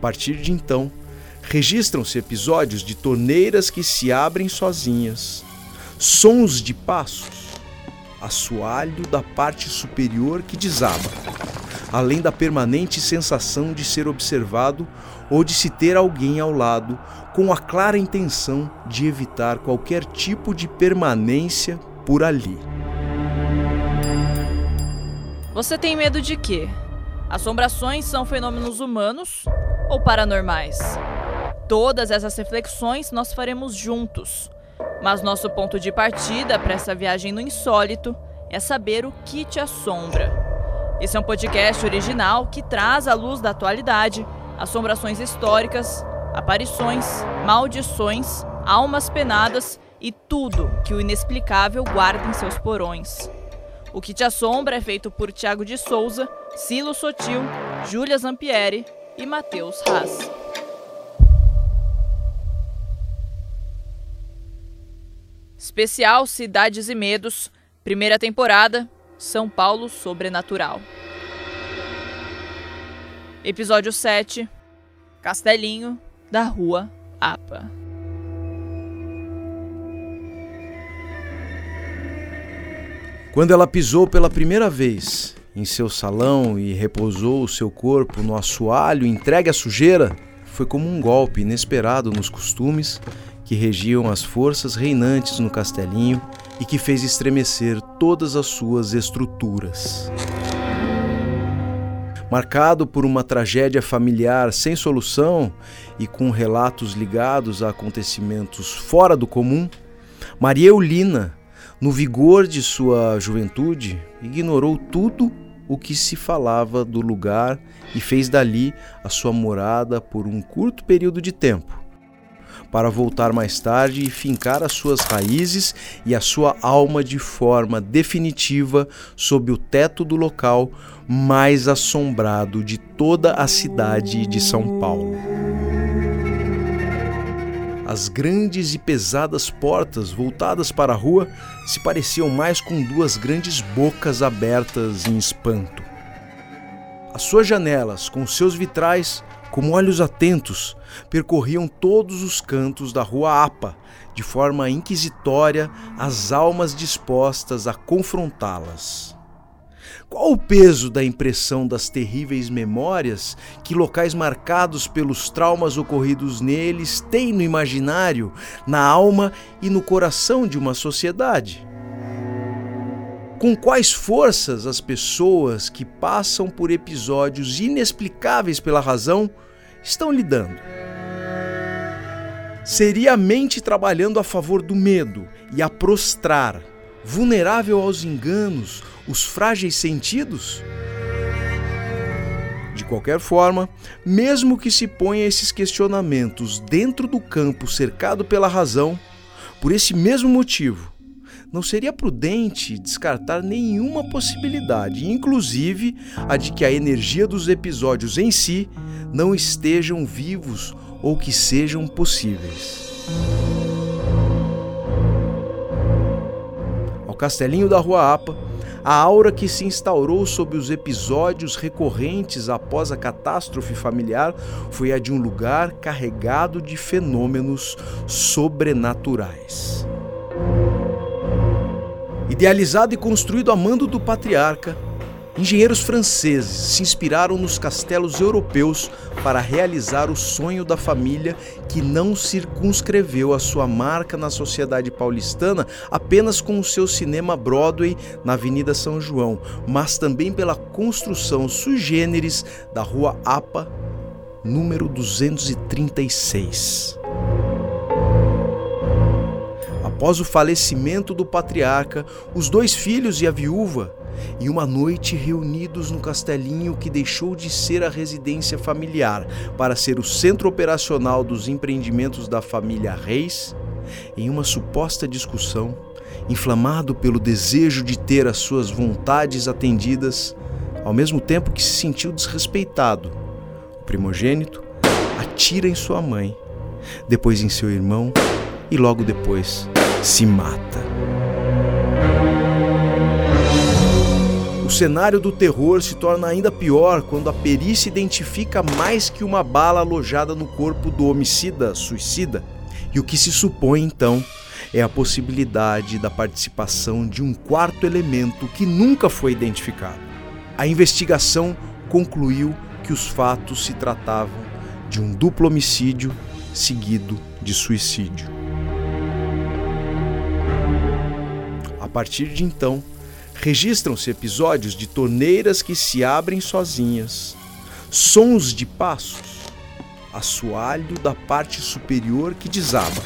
partir de então, registram-se episódios de torneiras que se abrem sozinhas, sons de passos, assoalho da parte superior que desaba, além da permanente sensação de ser observado ou de se ter alguém ao lado com a clara intenção de evitar qualquer tipo de permanência por ali. Você tem medo de quê? Assombrações são fenômenos humanos ou paranormais? Todas essas reflexões nós faremos juntos. Mas nosso ponto de partida para essa viagem no insólito é saber o que te assombra. Esse é um podcast original que traz à luz da atualidade assombrações históricas, aparições, maldições, almas penadas e tudo que o inexplicável guarda em seus porões. O que te assombra é feito por Tiago de Souza, Silo Sotil, Júlia Zampieri e Matheus Haas. Especial Cidades e Medos, primeira temporada, São Paulo Sobrenatural. Episódio 7 Castelinho da Rua Apa. Quando ela pisou pela primeira vez em seu salão e repousou o seu corpo no assoalho entregue à sujeira, foi como um golpe inesperado nos costumes que regiam as forças reinantes no castelinho e que fez estremecer todas as suas estruturas. Marcado por uma tragédia familiar sem solução e com relatos ligados a acontecimentos fora do comum, Maria Eulina no vigor de sua juventude, ignorou tudo o que se falava do lugar e fez dali a sua morada por um curto período de tempo, para voltar mais tarde e fincar as suas raízes e a sua alma de forma definitiva sob o teto do local mais assombrado de toda a cidade de São Paulo. As grandes e pesadas portas voltadas para a rua se pareciam mais com duas grandes bocas abertas em espanto. As suas janelas, com seus vitrais, como olhos atentos, percorriam todos os cantos da rua Apa, de forma inquisitória, as almas dispostas a confrontá-las. Qual o peso da impressão das terríveis memórias que locais marcados pelos traumas ocorridos neles têm no imaginário, na alma e no coração de uma sociedade? Com quais forças as pessoas que passam por episódios inexplicáveis pela razão estão lidando? Seria a mente trabalhando a favor do medo e a prostrar, vulnerável aos enganos, os frágeis sentidos? De qualquer forma, mesmo que se ponha esses questionamentos dentro do campo cercado pela razão, por esse mesmo motivo, não seria prudente descartar nenhuma possibilidade, inclusive a de que a energia dos episódios em si não estejam vivos ou que sejam possíveis. Castelinho da Rua Apa, a aura que se instaurou sobre os episódios recorrentes após a catástrofe familiar foi a de um lugar carregado de fenômenos sobrenaturais. Idealizado e construído a mando do patriarca, engenheiros franceses se inspiraram nos castelos europeus para realizar o sonho da família que não circunscreveu a sua marca na sociedade paulistana apenas com o seu cinema Broadway na Avenida São João, mas também pela construção sui generis da Rua Apa, número 236. Após o falecimento do patriarca, os dois filhos e a viúva e uma noite reunidos no castelinho que deixou de ser a residência familiar para ser o centro operacional dos empreendimentos da família Reis, em uma suposta discussão, inflamado pelo desejo de ter as suas vontades atendidas, ao mesmo tempo que se sentiu desrespeitado, o primogênito atira em sua mãe, depois em seu irmão e logo depois se mata. O cenário do terror se torna ainda pior quando a perícia identifica mais que uma bala alojada no corpo do homicida suicida. E o que se supõe então é a possibilidade da participação de um quarto elemento que nunca foi identificado. A investigação concluiu que os fatos se tratavam de um duplo homicídio seguido de suicídio. A partir de então, registram-se episódios de torneiras que se abrem sozinhas, sons de passos, assoalho da parte superior que desaba,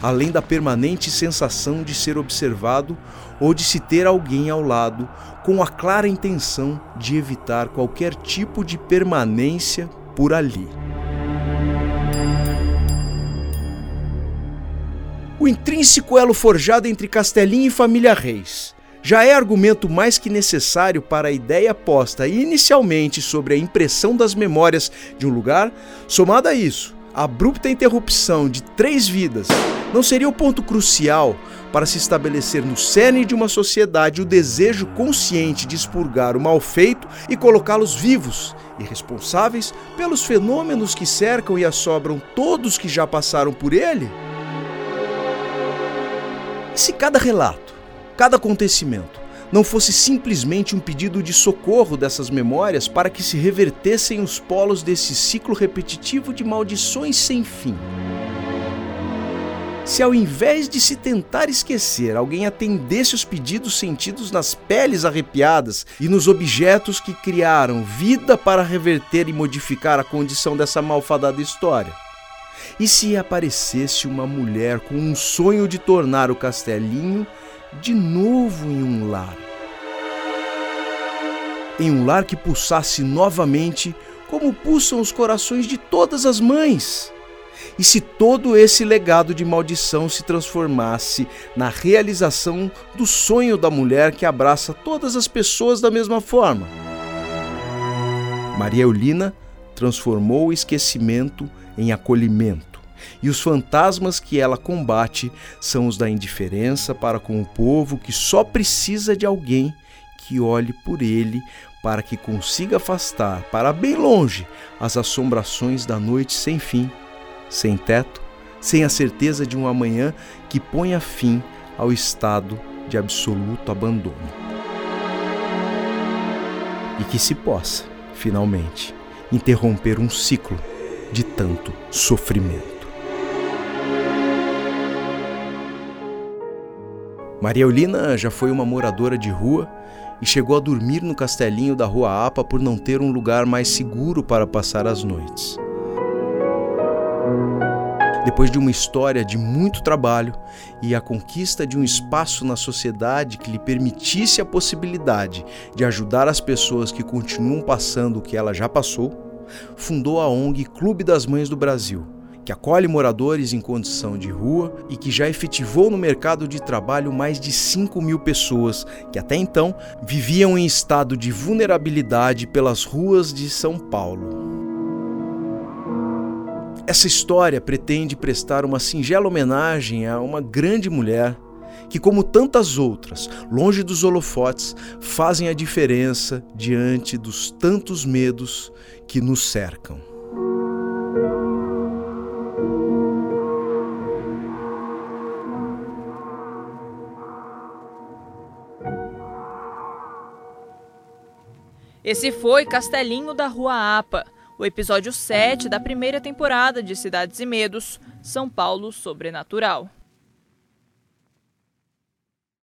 além da permanente sensação de ser observado ou de se ter alguém ao lado com a clara intenção de evitar qualquer tipo de permanência por ali. O intrínseco elo forjado entre Castelinho e família Reis já é argumento mais que necessário para a ideia posta inicialmente sobre a impressão das memórias de um lugar, somada a isso, a abrupta interrupção de três vidas não seria o ponto crucial para se estabelecer no cerne de uma sociedade o desejo consciente de expurgar o mal feito e colocá-los vivos e responsáveis pelos fenômenos que cercam e assobram todos que já passaram por ele? E se cada relato, cada acontecimento, não fosse simplesmente um pedido de socorro dessas memórias para que se revertessem os polos desse ciclo repetitivo de maldições sem fim? Se ao invés de se tentar esquecer, alguém atendesse os pedidos sentidos nas peles arrepiadas e nos objetos que criaram vida para reverter e modificar a condição dessa malfadada história? E se aparecesse uma mulher com um sonho de tornar o castelinho de novo em um lar? Em um lar que pulsasse novamente como pulsam os corações de todas as mães. E se todo esse legado de maldição se transformasse na realização do sonho da mulher que abraça todas as pessoas da mesma forma? Maria Eulina transformou o esquecimento em acolhimento. E os fantasmas que ela combate são os da indiferença para com o povo que só precisa de alguém que olhe por ele para que consiga afastar para bem longe as assombrações da noite sem fim, sem teto, sem a certeza de um amanhã que ponha fim ao estado de absoluto abandono. E que se possa, finalmente, interromper um ciclo de tanto sofrimento. Maria Eulina já foi uma moradora de rua e chegou a dormir no castelinho da Rua Apa por não ter um lugar mais seguro para passar as noites. Depois de uma história de muito trabalho e a conquista de um espaço na sociedade que lhe permitisse a possibilidade de ajudar as pessoas que continuam passando o que ela já passou, fundou a ONG Clube das Mães do Brasil, que acolhe moradores em condição de rua e que já efetivou no mercado de trabalho mais de 5 mil pessoas que até então viviam em estado de vulnerabilidade pelas ruas de São Paulo. Essa história pretende prestar uma singela homenagem a uma grande mulher que, como tantas outras, longe dos holofotes, fazem a diferença diante dos tantos medos que nos cercam. Esse foi Castelinho da Rua Apa, o episódio 7 da primeira temporada de Cidades e Medos, São Paulo Sobrenatural.